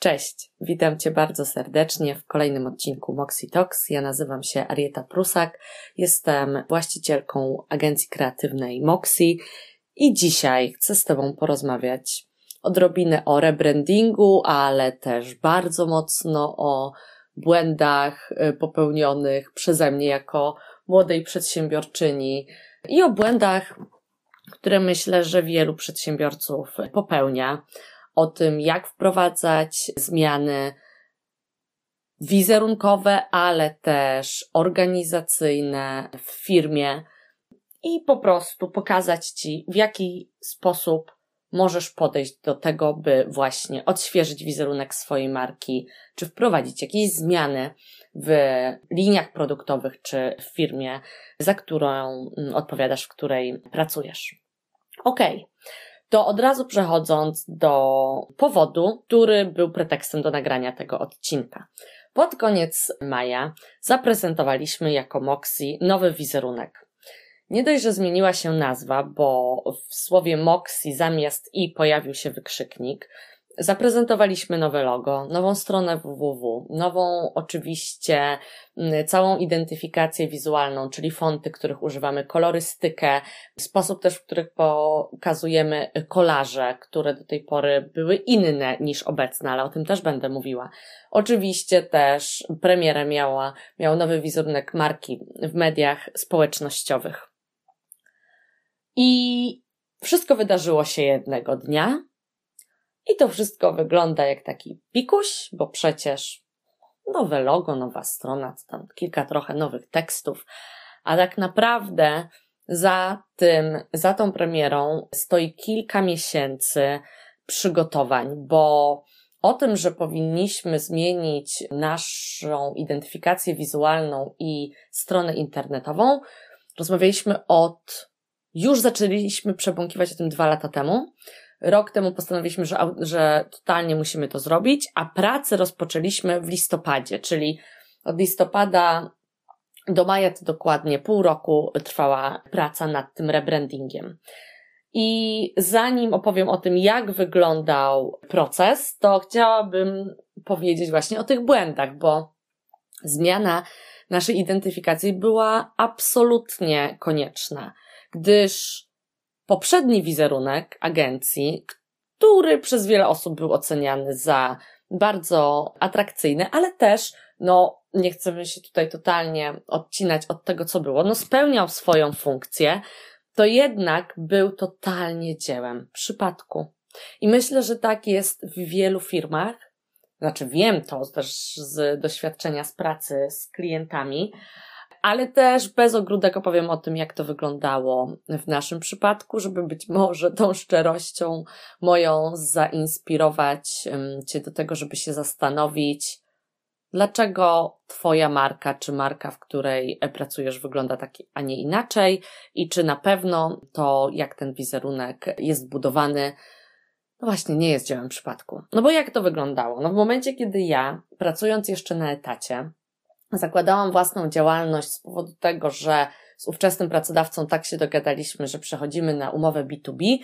Cześć, witam Cię bardzo serdecznie w kolejnym odcinku Moxie Talks. Ja nazywam się Arieta Prusak, jestem właścicielką agencji kreatywnej Moxie i dzisiaj chcę z Tobą porozmawiać odrobinę o rebrandingu, ale też bardzo mocno o błędach y, popełnionych przeze mnie jako młodej przedsiębiorczyni i o błędach, które myślę, że wielu przedsiębiorców popełnia o tym, jak wprowadzać zmiany wizerunkowe, ale też organizacyjne w firmie i po prostu pokazać Ci, w jaki sposób możesz podejść do tego, by właśnie odświeżyć wizerunek swojej marki, czy wprowadzić jakieś zmiany w liniach produktowych, czy w firmie, za którą odpowiadasz, w której pracujesz. Okej. Okay to od razu przechodząc do powodu, który był pretekstem do nagrania tego odcinka. Pod koniec maja zaprezentowaliśmy jako Moxie nowy wizerunek. Nie dość, że zmieniła się nazwa, bo w słowie Moxie zamiast i pojawił się wykrzyknik, Zaprezentowaliśmy nowe logo, nową stronę www, nową oczywiście mm, całą identyfikację wizualną, czyli fonty, których używamy, kolorystykę, sposób też, w których pokazujemy kolaże, które do tej pory były inne niż obecne, ale o tym też będę mówiła. Oczywiście też premierę miała, miał nowy wizerunek marki w mediach społecznościowych. I wszystko wydarzyło się jednego dnia, i to wszystko wygląda jak taki pikuś, bo przecież nowe logo, nowa strona, tam kilka trochę nowych tekstów, a tak naprawdę za tym, za tą premierą stoi kilka miesięcy przygotowań, bo o tym, że powinniśmy zmienić naszą identyfikację wizualną i stronę internetową, rozmawialiśmy od, już zaczęliśmy przebąkiwać o tym dwa lata temu. Rok temu postanowiliśmy, że, że totalnie musimy to zrobić, a pracę rozpoczęliśmy w listopadzie, czyli od listopada do maja to dokładnie pół roku trwała praca nad tym rebrandingiem. I zanim opowiem o tym, jak wyglądał proces, to chciałabym powiedzieć właśnie o tych błędach, bo zmiana naszej identyfikacji była absolutnie konieczna, gdyż poprzedni wizerunek agencji, który przez wiele osób był oceniany za bardzo atrakcyjny, ale też, no, nie chcemy się tutaj totalnie odcinać od tego, co było, no, spełniał swoją funkcję, to jednak był totalnie dziełem przypadku. I myślę, że tak jest w wielu firmach. Znaczy, wiem to też z doświadczenia z pracy z klientami, ale też bez ogródek opowiem o tym, jak to wyglądało w naszym przypadku, żeby być może tą szczerością moją zainspirować Cię do tego, żeby się zastanowić, dlaczego Twoja marka, czy marka, w której pracujesz, wygląda tak, a nie inaczej i czy na pewno to, jak ten wizerunek jest budowany, no właśnie nie jest dziełem przypadku. No bo jak to wyglądało? No w momencie, kiedy ja, pracując jeszcze na etacie, zakładałam własną działalność z powodu tego, że z ówczesnym pracodawcą tak się dogadaliśmy, że przechodzimy na umowę B2B.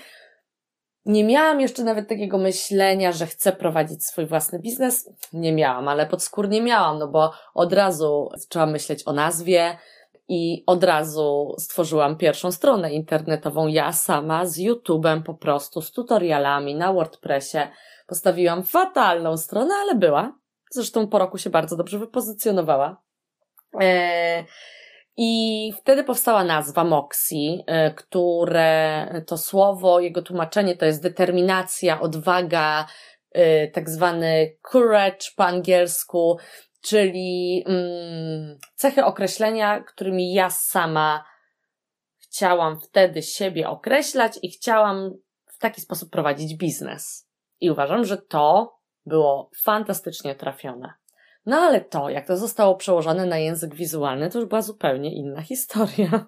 Nie miałam jeszcze nawet takiego myślenia, że chcę prowadzić swój własny biznes. Nie miałam, ale podskórnie miałam, no bo od razu zaczęłam myśleć o nazwie i od razu stworzyłam pierwszą stronę internetową. Ja sama z YouTube'em po prostu, z tutorialami na WordPressie. Postawiłam fatalną stronę, ale była. Zresztą po roku się bardzo dobrze wypozycjonowała. E, I wtedy powstała nazwa Moxie, e, które to słowo, jego tłumaczenie to jest determinacja, odwaga, e, tak zwany courage po angielsku, czyli mm, cechy określenia, którymi ja sama chciałam wtedy siebie określać i chciałam w taki sposób prowadzić biznes. I uważam, że to było fantastycznie trafione. No ale to, jak to zostało przełożone na język wizualny, to już była zupełnie inna historia.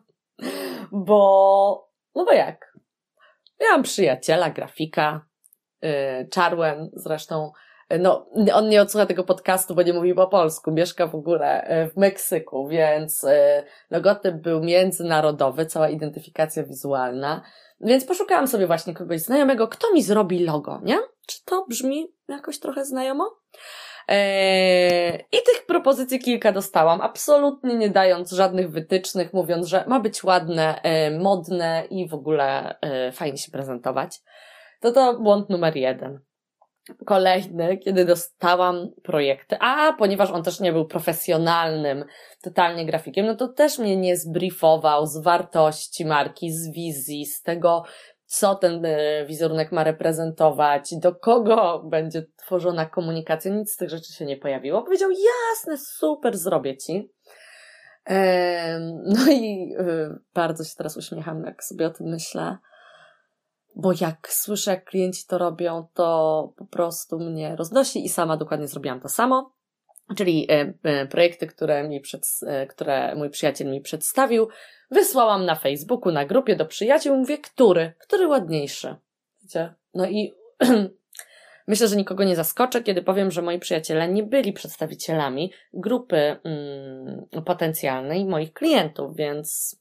Bo, no bo jak? Miałam przyjaciela, grafika, yy, czarłem zresztą, no, on nie odsłucha tego podcastu, bo nie mówi po polsku, mieszka w ogóle y, w Meksyku, więc y, logotyp był międzynarodowy, cała identyfikacja wizualna. Więc poszukałam sobie właśnie kogoś znajomego, kto mi zrobi logo, nie? Czy to brzmi jakoś trochę znajomo? Eee, I tych propozycji kilka dostałam, absolutnie nie dając żadnych wytycznych, mówiąc, że ma być ładne, e, modne i w ogóle e, fajnie się prezentować. To to błąd numer jeden. Kolejny, kiedy dostałam projekty, a ponieważ on też nie był profesjonalnym totalnie grafikiem, no to też mnie nie zbriefował z wartości marki, z wizji, z tego, co ten e, wizerunek ma reprezentować, do kogo będzie tworzona komunikacja, nic z tych rzeczy się nie pojawiło. Powiedział, jasne, super, zrobię ci. No i e, bardzo się teraz uśmiecham, jak sobie o tym myślę, bo jak słyszę, jak klienci to robią, to po prostu mnie roznosi i sama dokładnie zrobiłam to samo. Czyli e, projekty, które, mi przed, które mój przyjaciel mi przedstawił, Wysłałam na Facebooku, na grupie do przyjaciół, mówię, który, który ładniejszy. Wiecie? No i myślę, że nikogo nie zaskoczę, kiedy powiem, że moi przyjaciele nie byli przedstawicielami grupy mm, potencjalnej moich klientów, więc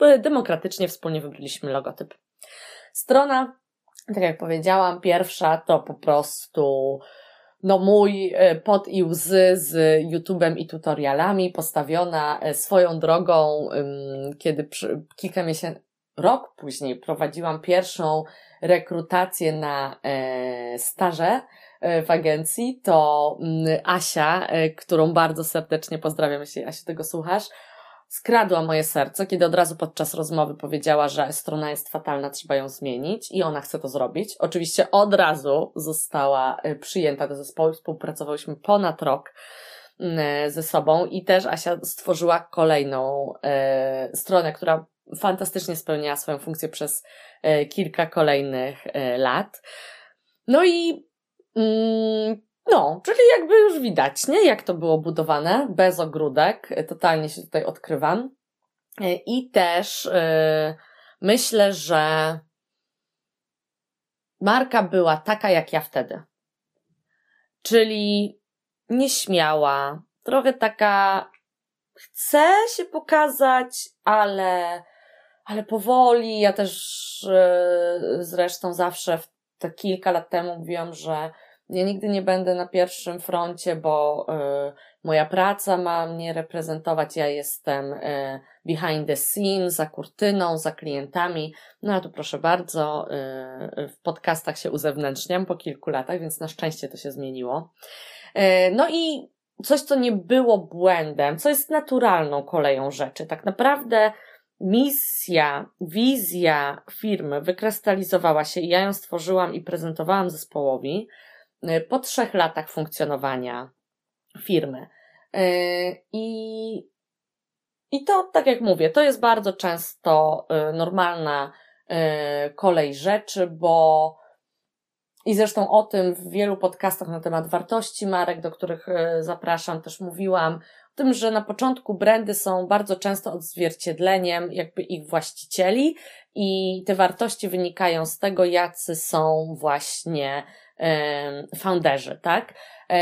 no, demokratycznie wspólnie wybraliśmy logotyp. Strona, tak jak powiedziałam, pierwsza to po prostu no mój e, pot i łzy z YouTube'em i tutorialami postawiona e, swoją drogą, kiedy przy, kilka miesięcy, rok później prowadziłam pierwszą rekrutację na e, staże w agencji, to mm, Asia, którą bardzo serdecznie pozdrawiam, jeśli Asia tego słuchasz, skradła moje serce, kiedy od razu podczas rozmowy powiedziała, że strona jest fatalna, trzeba ją zmienić i ona chce to zrobić. Oczywiście od razu została e, przyjęta do zespołu, współpracowałyśmy ponad rok mm, ze sobą i też Asia stworzyła kolejną e, stronę, która fantastycznie spełniała swoją funkcję przez kilka kolejnych lat. No i mm, no, czyli jakby już widać, nie? Jak to było budowane, bez ogródek. Totalnie się tutaj odkrywam. I też yy, myślę, że marka była taka jak ja wtedy. Czyli nieśmiała, trochę taka chce się pokazać, ale, ale powoli. Ja też yy, zresztą zawsze te kilka lat temu mówiłam, że ja nigdy nie będę na pierwszym froncie, bo y, moja praca ma mnie reprezentować. Ja jestem y, behind the scenes, za kurtyną, za klientami. No a tu proszę bardzo, y, w podcastach się uzewnętrzniam po kilku latach, więc na szczęście to się zmieniło. No i coś, co nie było błędem, co jest naturalną koleją rzeczy. Tak naprawdę misja, wizja firmy wykrystalizowała się i ja ją stworzyłam i prezentowałam zespołowi Y, po trzech latach funkcjonowania firmy. Y, I, I to, tak jak mówię, to jest bardzo często y, normalna kolej rzeczy, bo i zresztą o tym w wielu podcastach na temat wartości marek, do których zapraszam, też mówiłam, o tym, że na początku brandy są bardzo często odzwierciedleniem jakby ich właścicieli i te wartości wynikają z tego, jacy są właśnie founderzy, tak? E,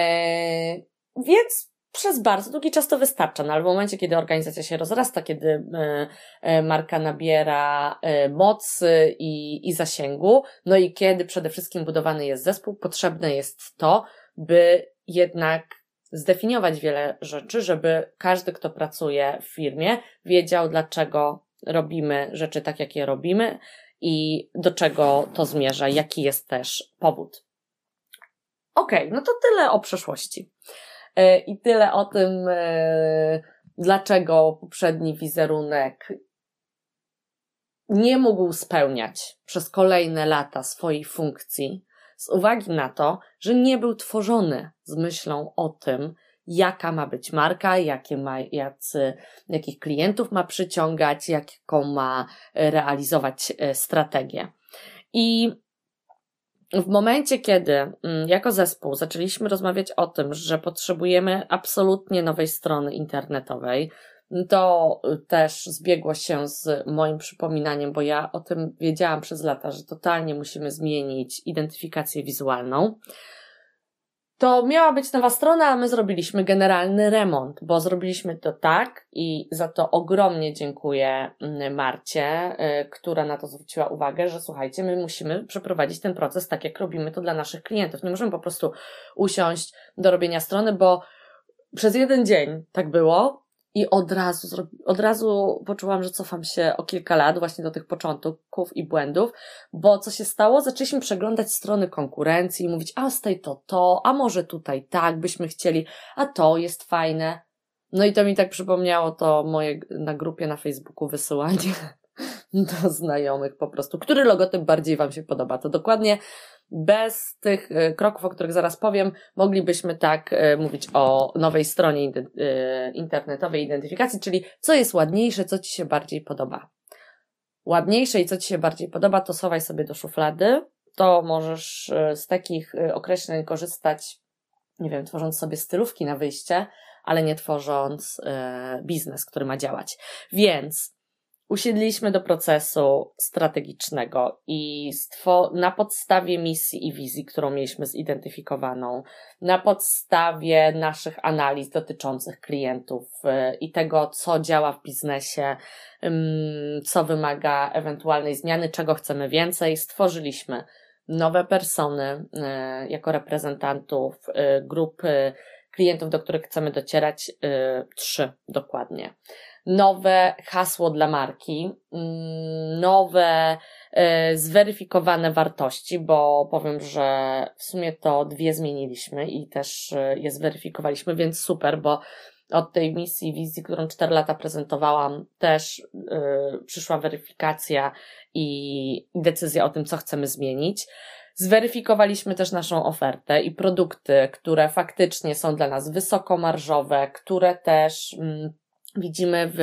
więc przez bardzo długi czas to wystarcza, no ale w momencie, kiedy organizacja się rozrasta, kiedy e, e, marka nabiera mocy i, i zasięgu, no i kiedy przede wszystkim budowany jest zespół, potrzebne jest to, by jednak zdefiniować wiele rzeczy, żeby każdy, kto pracuje w firmie, wiedział, dlaczego robimy rzeczy tak, jak je robimy i do czego to zmierza, jaki jest też powód. Okej, okay, no to tyle o przeszłości. E, I tyle o tym, e, dlaczego poprzedni wizerunek nie mógł spełniać przez kolejne lata swojej funkcji, z uwagi na to, że nie był tworzony z myślą o tym, jaka ma być marka, jakie ma, jacy, jakich klientów ma przyciągać, jaką ma realizować e, strategię. I w momencie, kiedy mm, jako zespół zaczęliśmy rozmawiać o tym, że potrzebujemy absolutnie nowej strony internetowej, to też zbiegło się z moim przypominaniem, bo ja o tym wiedziałam przez lata, że totalnie musimy zmienić identyfikację wizualną. To miała być nowa strona, a my zrobiliśmy generalny remont, bo zrobiliśmy to tak i za to ogromnie dziękuję mm, Marcie, y, która na to zwróciła uwagę, że słuchajcie, my musimy przeprowadzić ten proces tak, jak robimy to dla naszych klientów. Nie możemy po prostu usiąść do robienia strony, bo przez jeden dzień tak było, i od razu, od razu poczułam, że cofam się o kilka lat właśnie do tych początków i błędów, bo co się stało? Zaczęliśmy przeglądać strony konkurencji i mówić, a z tej to to, a może tutaj tak byśmy chcieli, a to jest fajne. No i to mi tak przypomniało to moje na grupie na Facebooku wysyłanie do znajomych po prostu. Który logotyp bardziej Wam się podoba? To dokładnie bez tych e, kroków, o których zaraz powiem, moglibyśmy tak e, mówić o nowej stronie e, internetowej identyfikacji, czyli co jest ładniejsze, co Ci się bardziej podoba. Ładniejsze i co Ci się bardziej podoba, to sowaj sobie do szuflady. To możesz z takich określeń korzystać, nie wiem, tworząc sobie stylówki na wyjście, ale nie tworząc biznes, który ma działać. Więc usiedliśmy do procesu strategicznego i na podstawie misji i wizji, którą mieliśmy zidentyfikowaną, na podstawie naszych analiz dotyczących klientów y, i tego, co działa w biznesie, co wymaga ewentualnej zmiany, czego chcemy więcej, stworzyliśmy nowe persony y, jako reprezentantów y, grupy klientów, do których chcemy docierać, trzy dokładnie nowe hasło dla marki, mm, nowe, e, zweryfikowane wartości, bo powiem, że w sumie to dwie zmieniliśmy i też e, je zweryfikowaliśmy, więc super, bo od tej misji, wizji, którą cztery lata prezentowałam, też yy, przyszła weryfikacja i decyzja o tym, co chcemy zmienić. Zweryfikowaliśmy też naszą ofertę i produkty, które faktycznie są dla nas wysokomarżowe, które też mm, widzimy w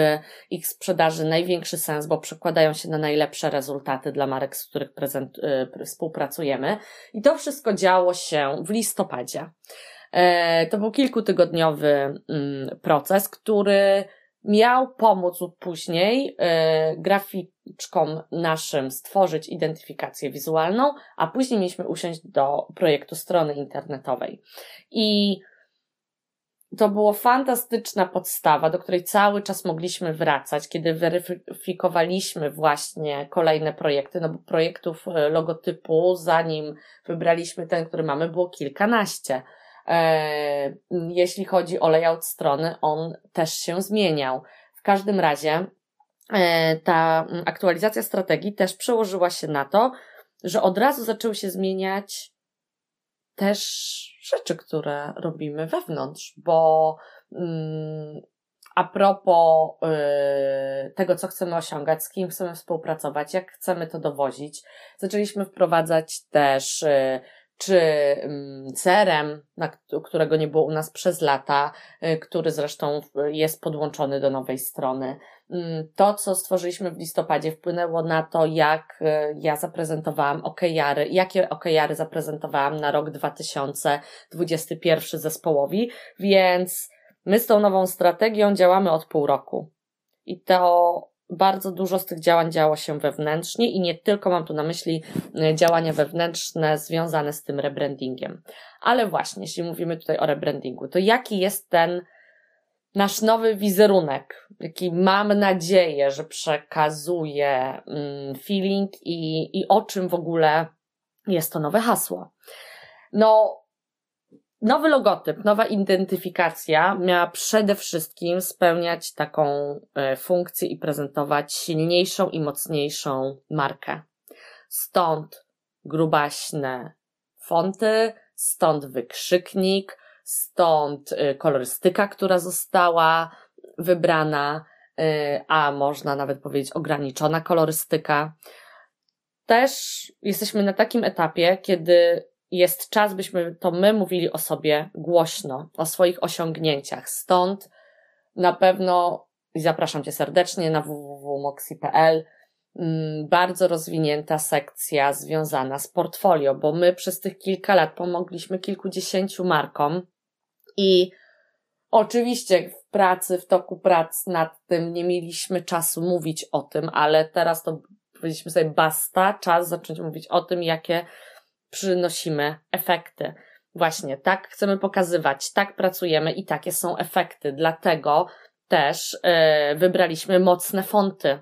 ich sprzedaży największy sens, bo przekładają się na najlepsze rezultaty dla marek, z których prezent, y, współpracujemy. I to wszystko działo się w listopadzie. E, to był kilkutygodniowy mm, proces, który miał pomóc później e, graficzkom naszym stworzyć identyfikację wizualną, a później mieliśmy usiąść do projektu strony internetowej. I to było fantastyczna podstawa, do której cały czas mogliśmy wracać, kiedy weryfikowaliśmy właśnie kolejne projekty, no bo projektów e, logotypu, zanim wybraliśmy ten, który mamy, było kilkanaście. E, jeśli chodzi o layout strony, on też się zmieniał. W każdym razie e, ta aktualizacja strategii też przełożyła się na to, że od razu zaczęły się zmieniać też rzeczy, które robimy wewnątrz, bo mm, a propos y, tego, co chcemy osiągać, z kim chcemy współpracować, jak chcemy to dowozić, zaczęliśmy wprowadzać też y, czy CRM, mm, którego nie było u nas przez lata, y, który zresztą jest podłączony do nowej strony. Mm, to, co stworzyliśmy w listopadzie, wpłynęło na to, jak y, ja zaprezentowałam okejary, jakie okejary zaprezentowałam na rok 2021 zespołowi, więc my z tą nową strategią działamy od pół roku. I to bardzo dużo z tych działań działo się wewnętrznie i nie tylko mam tu na myśli e, działania wewnętrzne związane z tym rebrandingiem. Ale właśnie, jeśli mówimy tutaj o rebrandingu, to jaki jest ten nasz nowy wizerunek, jaki mam nadzieję, że przekazuje mm, feeling i, i o czym w ogóle jest to nowe hasło. No, nowy logotyp, nowa identyfikacja miała przede wszystkim spełniać taką e, funkcję i prezentować silniejszą i mocniejszą markę. Stąd grubaśne fonty, stąd wykrzyknik, stąd e, kolorystyka, która została wybrana, e, a można nawet powiedzieć ograniczona kolorystyka. Też jesteśmy na takim etapie, kiedy jest czas, byśmy to my mówili o sobie głośno, o swoich osiągnięciach. Stąd na pewno zapraszam Cię serdecznie na www.moxi.pl. Mm, bardzo rozwinięta sekcja związana z portfolio, bo my przez tych kilka lat pomogliśmy kilkudziesięciu markom i oczywiście w pracy, w toku prac nad tym nie mieliśmy czasu mówić o tym, ale teraz to powiedzieliśmy sobie basta, czas zacząć mówić o tym, jakie przynosimy efekty. właśnie tak chcemy pokazywać, tak pracujemy i takie są efekty. Dlatego też yy, wybraliśmy mocne fonty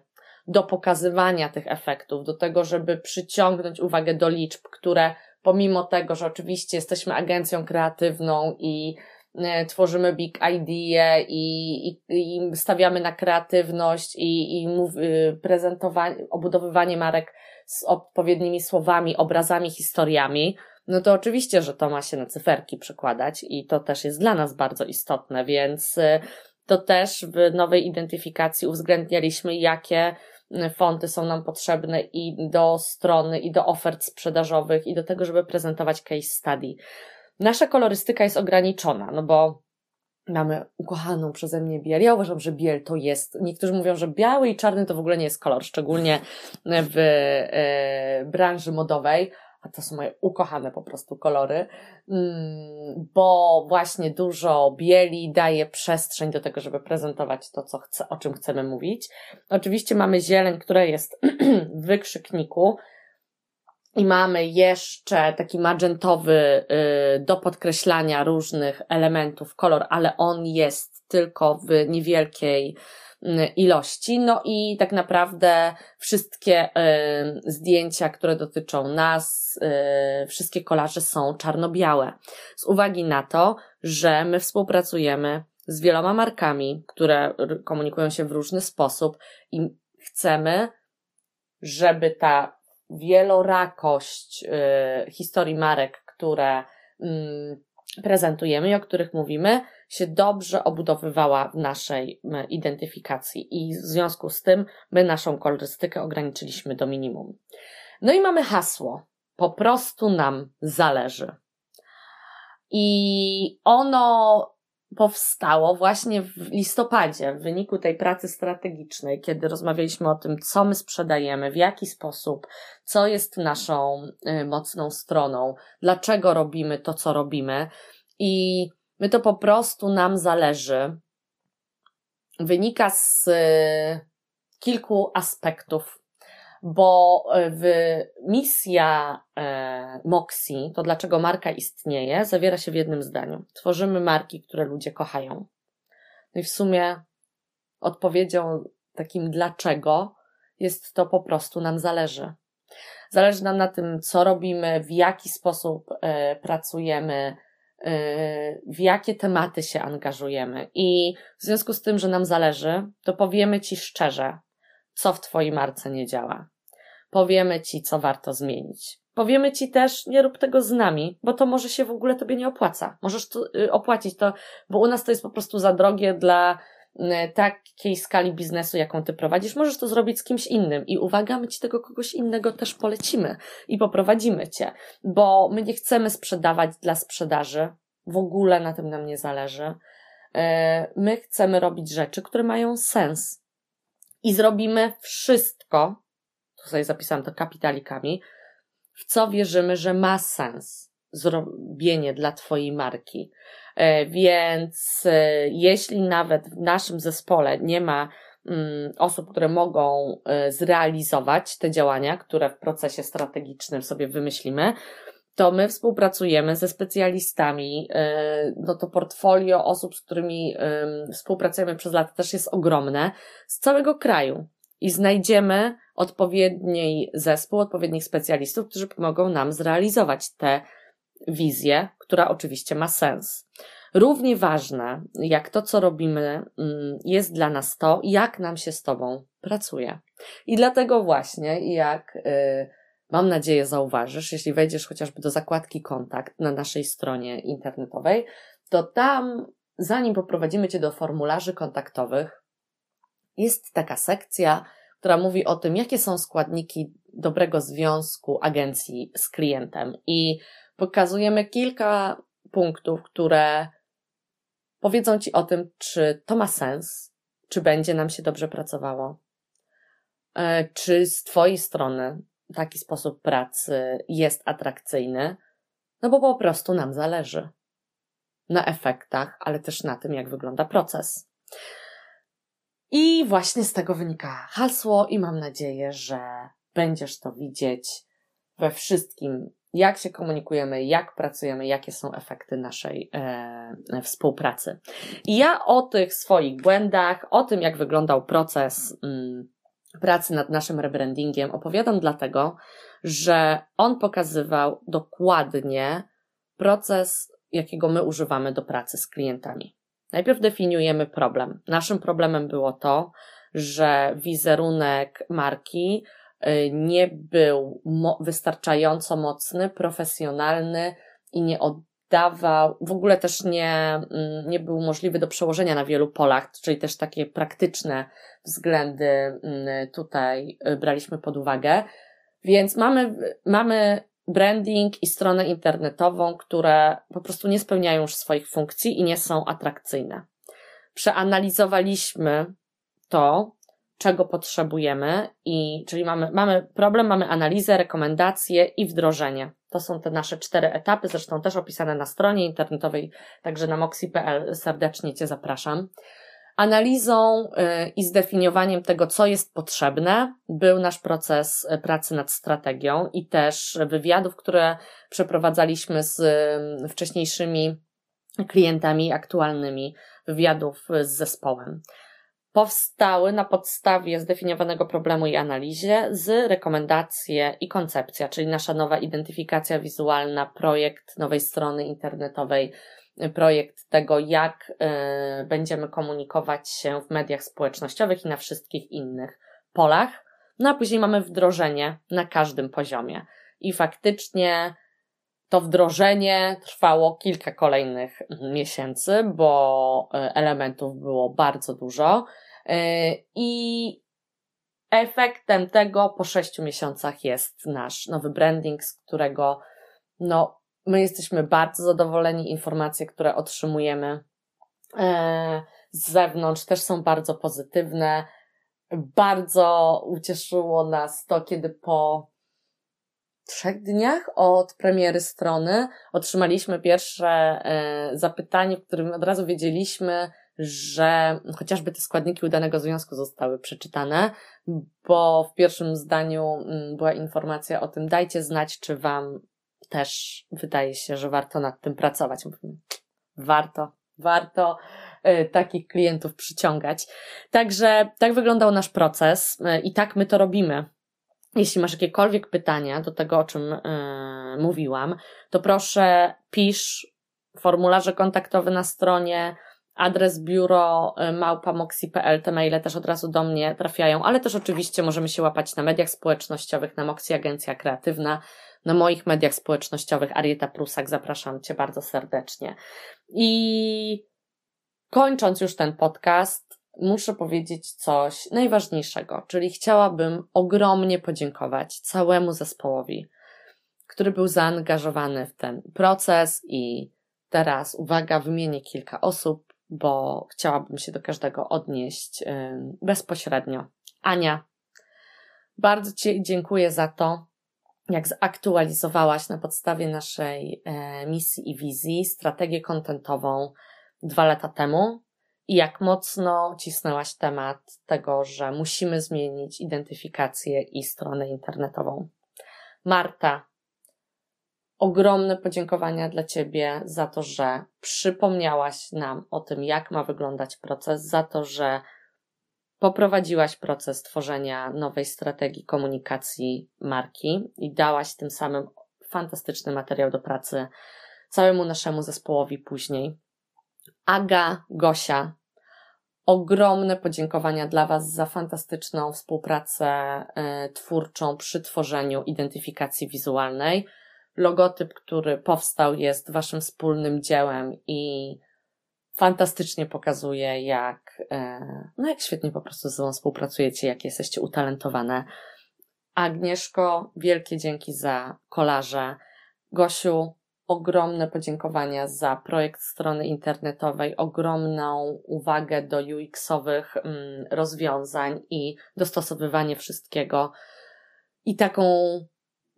do pokazywania tych efektów, do tego, żeby przyciągnąć uwagę do liczb, które pomimo tego, że oczywiście jesteśmy agencją kreatywną i tworzymy big idea i, i, i stawiamy na kreatywność i, i mów, y, prezentowanie, obudowywanie marek z odpowiednimi słowami, obrazami, historiami, no to oczywiście, że to ma się na cyferki przekładać i to też jest dla nas bardzo istotne, więc y, to też w nowej identyfikacji uwzględnialiśmy, jakie fonty są nam potrzebne i do strony, i do ofert sprzedażowych, i do tego, żeby prezentować case study. Nasza kolorystyka jest ograniczona, no bo mamy ukochaną przeze mnie biel. Ja uważam, że biel to jest, niektórzy mówią, że biały i czarny to w ogóle nie jest kolor, szczególnie w e, branży modowej, a to są moje ukochane po prostu kolory, mm, bo właśnie dużo bieli daje przestrzeń do tego, żeby prezentować to, co chce, o czym chcemy mówić. Oczywiście mamy zieleń, która jest w wykrzykniku, i mamy jeszcze taki magentowy y, do podkreślania różnych elementów kolor, ale on jest tylko w niewielkiej Y, ilości. No i tak naprawdę wszystkie y, zdjęcia, które dotyczą nas, wszystkie kolaże są czarno-białe. Z uwagi na to, że my współpracujemy z wieloma markami, które komunikują się w różny sposób i chcemy, żeby ta wielorakość historii marek, które mm, prezentujemy i o których mówimy, się dobrze obudowywała w naszej identyfikacji i w związku z tym my naszą kolorystykę ograniczyliśmy do minimum. No i mamy hasło. Po prostu nam zależy. I ono powstało właśnie w listopadzie, w wyniku tej pracy strategicznej, kiedy rozmawialiśmy o tym, co my sprzedajemy, w jaki sposób, co jest naszą y, mocną stroną, dlaczego robimy to, co robimy. I my to po prostu nam zależy. Wynika z y, kilku aspektów bo e, w misja e, to dlaczego marka istnieje, zawiera się w jednym zdaniu. Tworzymy marki, które ludzie kochają. No i w sumie odpowiedzią takim dlaczego jest to po prostu nam zależy. Zależy nam na tym, co robimy, w jaki sposób e, pracujemy, w jakie tematy się angażujemy. I w związku z tym, że nam zależy, to powiemy Ci szczerze, co w Twojej marce nie działa. Powiemy Ci, co warto zmienić. Powiemy Ci też, nie rób tego z nami, bo to może się w ogóle Tobie nie opłaca. Możesz to, y, opłacić to, bo u nas to jest po prostu za drogie dla y, takiej skali biznesu, jaką Ty prowadzisz. Możesz to zrobić z kimś innym i uwaga, my Ci tego kogoś innego też polecimy i poprowadzimy Cię, bo my nie chcemy sprzedawać dla sprzedaży. W ogóle na tym nam nie zależy. Y, my chcemy robić rzeczy, które mają sens i zrobimy wszystko, tutaj zapisałam to kapitalikami, w co wierzymy, że ma sens zrobienie dla Twojej marki. E, więc e, jeśli nawet w naszym zespole nie ma mm, osób, które mogą e, zrealizować te działania, które w procesie strategicznym sobie wymyślimy, to my współpracujemy ze specjalistami. No to portfolio osób, z którymi współpracujemy przez lata też jest ogromne z całego kraju i znajdziemy odpowiedni zespół, odpowiednich specjalistów, którzy pomogą nam zrealizować tę wizję, która oczywiście ma sens. Równie ważne, jak to, co robimy, mm, jest dla nas to, jak nam się z Tobą pracuje. I dlatego właśnie, jak y, mam nadzieję zauważysz, jeśli wejdziesz chociażby do zakładki kontakt na naszej stronie internetowej, to tam, zanim poprowadzimy Cię do formularzy kontaktowych, jest taka sekcja, która mówi o tym, jakie są składniki dobrego związku agencji z klientem. I pokazujemy kilka punktów, które powiedzą Ci o tym, czy to ma sens, czy będzie nam się dobrze pracowało, e, czy z Twojej strony taki sposób pracy jest atrakcyjny, no bo po prostu nam zależy na efektach, ale też na tym, jak wygląda proces. I właśnie z tego wynika hasło, i mam nadzieję, że będziesz to widzieć we wszystkim, jak się komunikujemy, jak pracujemy, jakie są efekty naszej e, współpracy. I ja o tych swoich błędach, o tym, jak wyglądał proces mm, pracy nad naszym rebrandingiem, opowiadam dlatego, że on pokazywał dokładnie proces, jakiego my używamy do pracy z klientami. Najpierw definiujemy problem. Naszym problemem było to, że wizerunek marki y, nie był wystarczająco mocny, profesjonalny i nie oddawał, w ogóle też nie, mm, nie był możliwy do przełożenia na wielu polach, czyli też takie praktyczne względy mm, tutaj y, braliśmy pod uwagę. Więc mamy, mamy branding i stronę internetową, które po prostu nie spełniają już swoich funkcji i nie są atrakcyjne. Przeanalizowaliśmy to, czego potrzebujemy i czyli mamy, mamy problem, mamy analizę, rekomendacje i wdrożenie. To są te nasze cztery etapy, zresztą też opisane na stronie internetowej, także na moxi.pl serdecznie Cię zapraszam. Analizą y, i zdefiniowaniem tego, co jest potrzebne, był nasz proces y, pracy nad strategią i też wywiadów, które przeprowadzaliśmy z y, wcześniejszymi klientami aktualnymi, wywiadów z zespołem. Powstały na podstawie zdefiniowanego problemu i analizie z rekomendacje i koncepcja, czyli nasza nowa identyfikacja wizualna, projekt nowej strony internetowej, projekt tego, jak y, będziemy komunikować się w mediach społecznościowych i na wszystkich innych polach. No a później mamy wdrożenie na każdym poziomie. I faktycznie to wdrożenie trwało kilka kolejnych miesięcy, bo y, elementów było bardzo dużo. Y, I efektem tego po sześciu miesiącach jest nasz nowy branding, z którego no, My jesteśmy bardzo zadowoleni. Informacje, które otrzymujemy e, z zewnątrz też są bardzo pozytywne. Bardzo ucieszyło nas to, kiedy po trzech dniach od premiery strony otrzymaliśmy pierwsze e, zapytanie, w którym od razu wiedzieliśmy, że chociażby te składniki udanego związku zostały przeczytane, bo w pierwszym zdaniu mm, była informacja o tym, dajcie znać, czy Wam też wydaje się, że warto nad tym pracować. Warto, warto y, takich klientów przyciągać. Także tak wyglądał nasz proces y, i tak my to robimy. Jeśli masz jakiekolwiek pytania do tego, o czym y, mówiłam, to proszę pisz formularze kontaktowe na stronie, adres biuro małpamoxi.pl, te maile też od razu do mnie trafiają, ale też oczywiście możemy się łapać na mediach społecznościowych, na Moxi Agencja Kreatywna, na moich mediach społecznościowych Arieta Prusak. Zapraszam Cię bardzo serdecznie. I kończąc już ten podcast, muszę powiedzieć coś najważniejszego, czyli chciałabym ogromnie podziękować całemu zespołowi, który był zaangażowany w ten proces i teraz, uwaga, wymienię kilka osób, bo chciałabym się do każdego odnieść bezpośrednio. Ania, bardzo Ci dziękuję za to, jak zaktualizowałaś na podstawie naszej e, misji i wizji strategię kontentową dwa lata temu i jak mocno cisnęłaś temat tego, że musimy zmienić identyfikację i stronę internetową. Marta, ogromne podziękowania dla Ciebie za to, że przypomniałaś nam o tym, jak ma wyglądać proces, za to, że poprowadziłaś proces tworzenia nowej strategii komunikacji marki i dałaś tym samym fantastyczny materiał do pracy całemu naszemu zespołowi później. Aga, Gosia, ogromne podziękowania dla Was za fantastyczną współpracę y, twórczą przy tworzeniu identyfikacji wizualnej. Logotyp, który powstał, jest Waszym wspólnym dziełem i fantastycznie pokazuje, jak, e, no jak świetnie po prostu ze sobą współpracujecie, jak jesteście utalentowane. Agnieszko, wielkie dzięki za kolarze. Gosiu, ogromne podziękowania za projekt strony internetowej, ogromną uwagę do UX-owych mm, rozwiązań i dostosowywanie wszystkiego i taką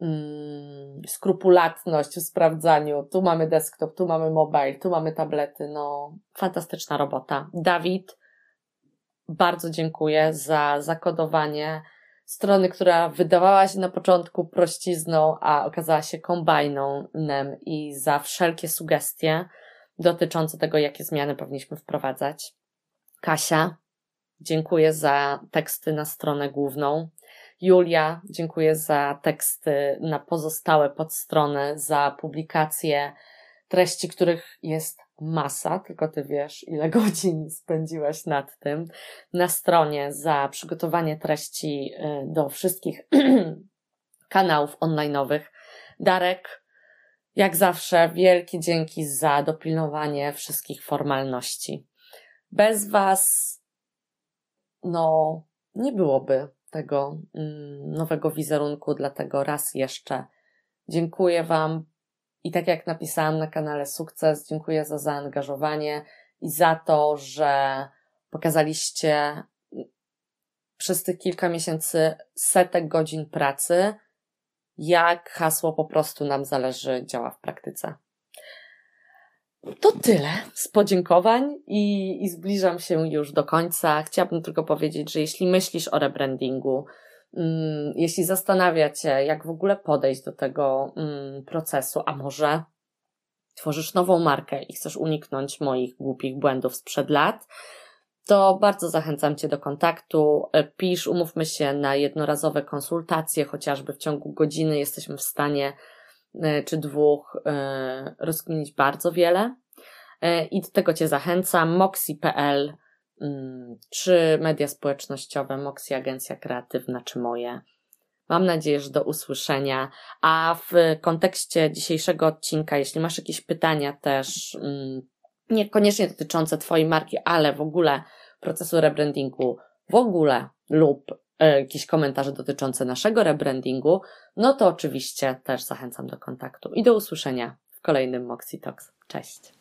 mm, skrupulatność w sprawdzaniu. Tu mamy desktop, tu mamy mobile, tu mamy tablety. No, fantastyczna robota. Dawid, bardzo dziękuję za zakodowanie strony, która wydawała się na początku prościzną, a okazała się kombajnem i za wszelkie sugestie dotyczące tego, jakie zmiany powinniśmy wprowadzać. Kasia, dziękuję za teksty na stronę główną. Julia, dziękuję za teksty na pozostałe podstrony, za publikacje treści, których jest masa, tylko ty wiesz, ile godzin spędziłaś nad tym na stronie za przygotowanie treści y, do wszystkich kanałów online'owych. Darek, jak zawsze, wielkie dzięki za dopilnowanie wszystkich formalności. Bez Was, no, nie byłoby tego mm, nowego wizerunku, dlatego raz jeszcze dziękuję Wam i tak jak napisałam na kanale Sukces, dziękuję za zaangażowanie i za to, że pokazaliście przez tych kilka miesięcy setek godzin pracy, jak hasło po prostu nam zależy działa w praktyce. To tyle z podziękowań i, i zbliżam się już do końca. Chciałabym tylko powiedzieć, że jeśli myślisz o rebrandingu, jeśli zastanawia Cię, jak w ogóle podejść do tego mm, procesu, a może tworzysz nową markę i chcesz uniknąć moich głupich błędów sprzed lat, to bardzo zachęcam Cię do kontaktu. E, pisz, umówmy się na jednorazowe konsultacje, chociażby w ciągu godziny jesteśmy w stanie e, czy dwóch e, rozkminić bardzo wiele. I do tego Cię zachęcam. moxi.pl Mm, czy media społecznościowe, Moxie Agencja Kreatywna, czy moje. Mam nadzieję, że do usłyszenia. A w kontekście dzisiejszego odcinka, jeśli masz jakieś pytania też, mm, niekoniecznie dotyczące Twojej marki, ale w ogóle procesu rebrandingu, w ogóle lub e, jakieś komentarze dotyczące naszego rebrandingu, no to oczywiście też zachęcam do kontaktu i do usłyszenia w kolejnym Moxie Talks. Cześć!